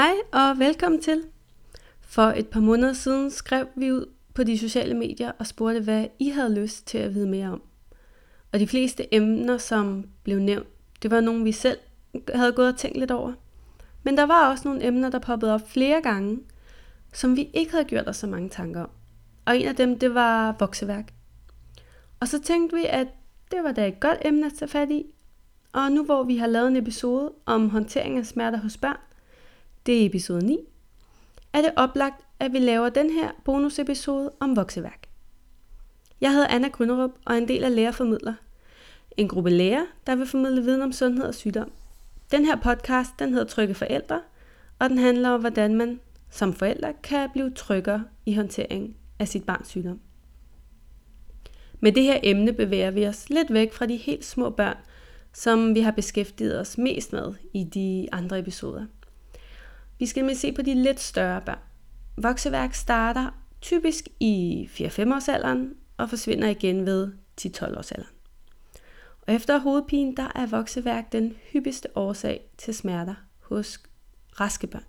Hej og velkommen til. For et par måneder siden skrev vi ud på de sociale medier og spurgte, hvad I havde lyst til at vide mere om. Og de fleste emner, som blev nævnt, det var nogle, vi selv havde gået og tænkt lidt over. Men der var også nogle emner, der poppede op flere gange, som vi ikke havde gjort os så mange tanker om. Og en af dem, det var vokseværk. Og så tænkte vi, at det var da et godt emne at tage fat i. Og nu hvor vi har lavet en episode om håndtering af smerter hos børn, det er episode 9, er det oplagt, at vi laver den her bonusepisode om vokseværk. Jeg hedder Anna Grønnerup og er en del af Lærerformidler. En gruppe læger, der vil formidle viden om sundhed og sygdom. Den her podcast, den hedder Trygge Forældre, og den handler om, hvordan man som forældre kan blive tryggere i håndteringen af sit barns sygdom. Med det her emne bevæger vi os lidt væk fra de helt små børn, som vi har beskæftiget os mest med i de andre episoder. Vi skal med se på de lidt større børn. Vokseværk starter typisk i 4-5 års alderen og forsvinder igen ved 10-12 års alderen. Og efter hovedpine, der er vokseværk den hyppigste årsag til smerter hos raske børn.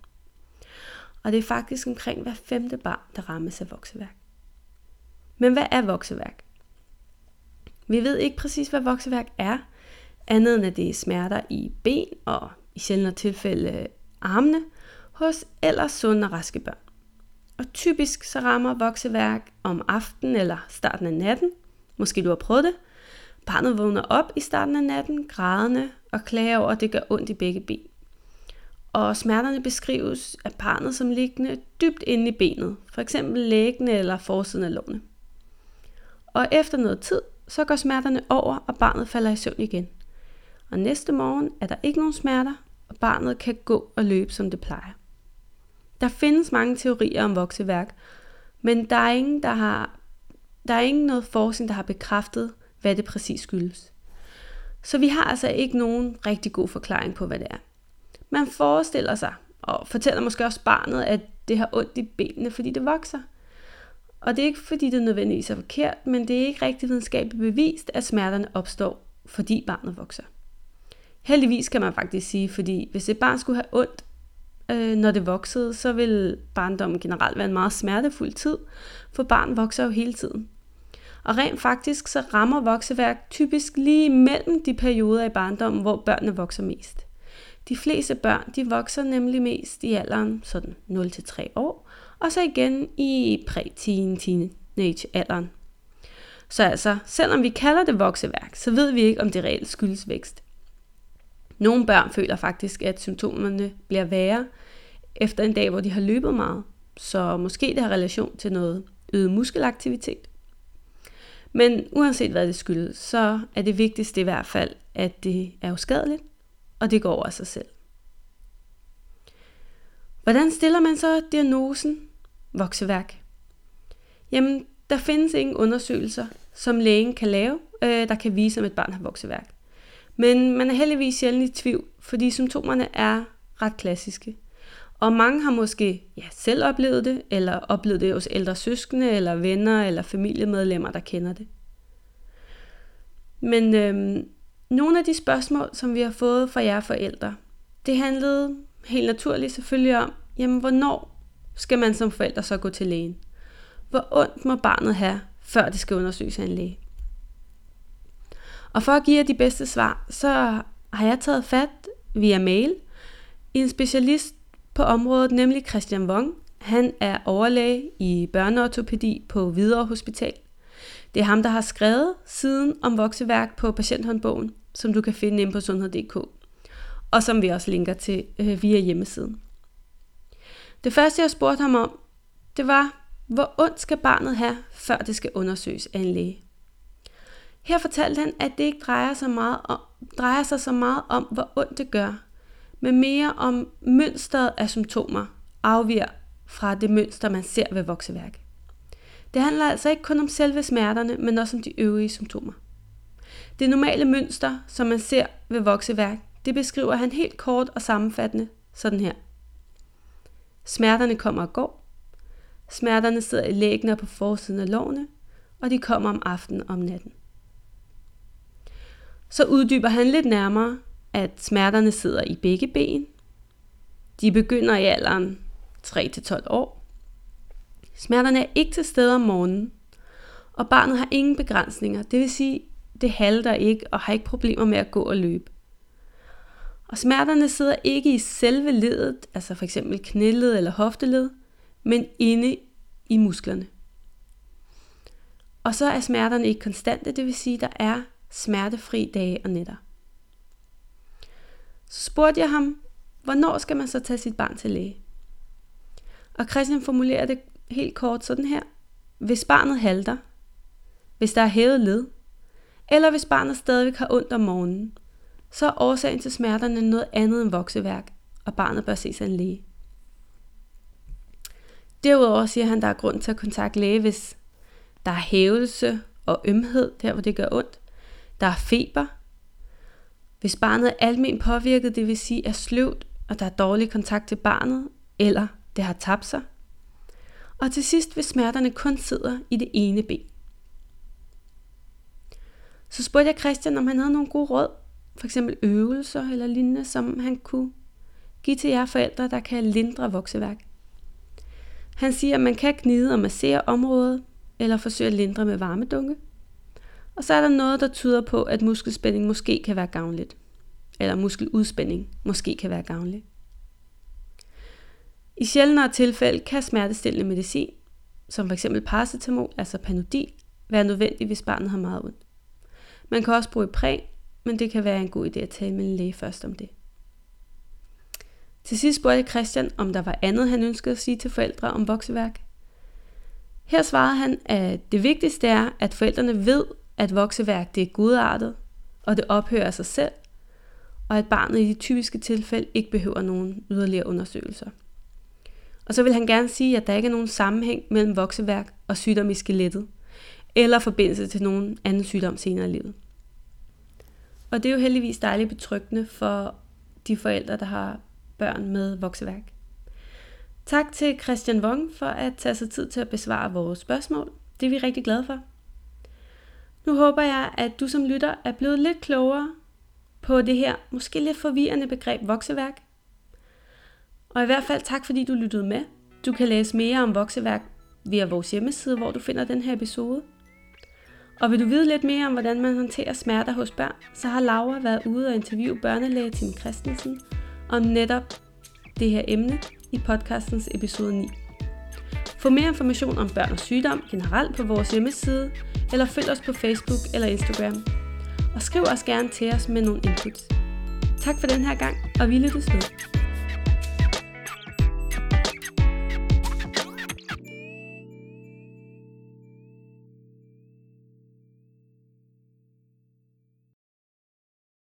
Og det er faktisk omkring hver femte barn, der rammes af vokseværk. Men hvad er vokseværk? Vi ved ikke præcis, hvad vokseværk er, andet end at det er smerter i ben og i sjældne tilfælde armene hos ellers sunde og raske børn. Og typisk så rammer vokseværk om aftenen eller starten af natten. Måske du har prøvet det. Barnet vågner op i starten af natten, grædende og klager over, at det gør ondt i begge ben. Og smerterne beskrives af barnet som liggende dybt inde i benet, for eksempel læggende eller forsiden af lårene. Og efter noget tid, så går smerterne over, og barnet falder i søvn igen. Og næste morgen er der ikke nogen smerter, og barnet kan gå og løbe, som det plejer. Der findes mange teorier om vokseværk, men der er ingen, der har der er ingen noget forskning, der har bekræftet, hvad det præcis skyldes. Så vi har altså ikke nogen rigtig god forklaring på, hvad det er. Man forestiller sig, og fortæller måske også barnet, at det har ondt i benene, fordi det vokser. Og det er ikke fordi, det nødvendigvis er forkert, men det er ikke rigtig videnskabeligt bevist, at smerterne opstår, fordi barnet vokser. Heldigvis kan man faktisk sige, fordi hvis et barn skulle have ondt, øh, når det voksede, så vil barndommen generelt være en meget smertefuld tid, for barn vokser jo hele tiden. Og rent faktisk så rammer vokseværk typisk lige mellem de perioder i barndommen, hvor børnene vokser mest. De fleste børn de vokser nemlig mest i alderen sådan 0-3 år, og så igen i præ-teen, teenage alderen. Så altså, selvom vi kalder det vokseværk, så ved vi ikke, om det reelt skyldes vækst. Nogle børn føler faktisk, at symptomerne bliver værre efter en dag, hvor de har løbet meget. Så måske det har relation til noget øget muskelaktivitet. Men uanset hvad det skyldes, så er det vigtigste i hvert fald, at det er uskadeligt, og det går over af sig selv. Hvordan stiller man så diagnosen vokseværk? Jamen, der findes ingen undersøgelser, som lægen kan lave, øh, der kan vise, om et barn har vokseværk. Men man er heldigvis sjældent i tvivl, fordi symptomerne er ret klassiske. Og mange har måske ja, selv oplevet det, eller oplevet det hos ældre søskende, eller venner, eller familiemedlemmer, der kender det. Men øhm, nogle af de spørgsmål, som vi har fået fra jer forældre, det handlede helt naturligt selvfølgelig om, jamen hvornår skal man som forælder så gå til lægen? Hvor ondt må barnet have, før det skal undersøges af en læge? Og for at give jer de bedste svar, så har jeg taget fat via mail i en specialist på området, nemlig Christian Wong. Han er overlæge i børneortopædi på Hvidovre Hospital. Det er ham, der har skrevet siden om vokseværk på patienthåndbogen, som du kan finde inde på sundhed.dk, og som vi også linker til øh, via hjemmesiden. Det første, jeg spurgte ham om, det var, hvor ondt skal barnet have, før det skal undersøges af en læge? Her fortalte han, at det ikke drejer sig, meget om, drejer sig så meget om, hvor ondt det gør, men mere om mønstret af symptomer afviger fra det mønster, man ser ved vokseværk. Det handler altså ikke kun om selve smerterne, men også om de øvrige symptomer. Det normale mønster, som man ser ved vokseværk, det beskriver han helt kort og sammenfattende sådan her. Smerterne kommer og går. Smerterne sidder i læggene og på forsiden af lårene, og de kommer om aftenen og om natten. Så uddyber han lidt nærmere, at smerterne sidder i begge ben. De begynder i alderen 3-12 år. Smerterne er ikke til stede om morgenen, og barnet har ingen begrænsninger. Det vil sige, det halter ikke og har ikke problemer med at gå og løbe. Og smerterne sidder ikke i selve ledet, altså for eksempel knæled eller hofteled, men inde i musklerne. Og så er smerterne ikke konstante, det vil sige, der er smertefri dage og nætter. Så spurgte jeg ham, hvornår skal man så tage sit barn til læge? Og Christian formulerer det helt kort sådan her. Hvis barnet halter, hvis der er hævet led, eller hvis barnet stadigvæk har ondt om morgenen, så er årsagen til smerterne noget andet end vokseværk, og barnet bør ses af en læge. Derudover siger han, at der er grund til at kontakte læge, hvis der er hævelse og ømhed, der hvor det gør ondt. Der er feber. Hvis barnet er almen påvirket, det vil sige er sløvt, og der er dårlig kontakt til barnet, eller det har tabt sig. Og til sidst, hvis smerterne kun sidder i det ene ben. Så spurgte jeg Christian, om han havde nogle gode råd, for eksempel øvelser eller lignende, som han kunne give til jer forældre, der kan lindre vokseværk. Han siger, at man kan gnide og massere området, eller forsøge at lindre med varmedunke. Og så er der noget, der tyder på, at muskelspænding måske kan være gavnligt. Eller muskeludspænding måske kan være gavnligt. I sjældnere tilfælde kan smertestillende medicin, som f.eks. paracetamol, altså Panodil, være nødvendig, hvis barnet har meget ondt. Man kan også bruge præg, men det kan være en god idé at tale med en læge først om det. Til sidst spurgte Christian, om der var andet, han ønskede at sige til forældre om vokseværk. Her svarede han, at det vigtigste er, at forældrene ved, at vokseværk det er godartet, og det ophører af sig selv, og at barnet i de typiske tilfælde ikke behøver nogen yderligere undersøgelser. Og så vil han gerne sige, at der ikke er nogen sammenhæng mellem vokseværk og sygdom i skelettet, eller forbindelse til nogen anden sygdom senere i livet. Og det er jo heldigvis dejligt betryggende for de forældre, der har børn med vokseværk. Tak til Christian Wong for at tage sig tid til at besvare vores spørgsmål. Det er vi rigtig glade for. Nu håber jeg, at du som lytter er blevet lidt klogere på det her måske lidt forvirrende begreb vokseværk. Og i hvert fald tak, fordi du lyttede med. Du kan læse mere om vokseværk via vores hjemmeside, hvor du finder den her episode. Og vil du vide lidt mere om, hvordan man håndterer smerter hos børn, så har Laura været ude og interviewe børnelæge Tim Christensen om netop det her emne i podcastens episode 9. Få mere information om børn og sygdom generelt på vores hjemmeside, eller følg os på Facebook eller Instagram. Og skriv os gerne til os med nogle inputs. Tak for den her gang, og vi lyttes ved.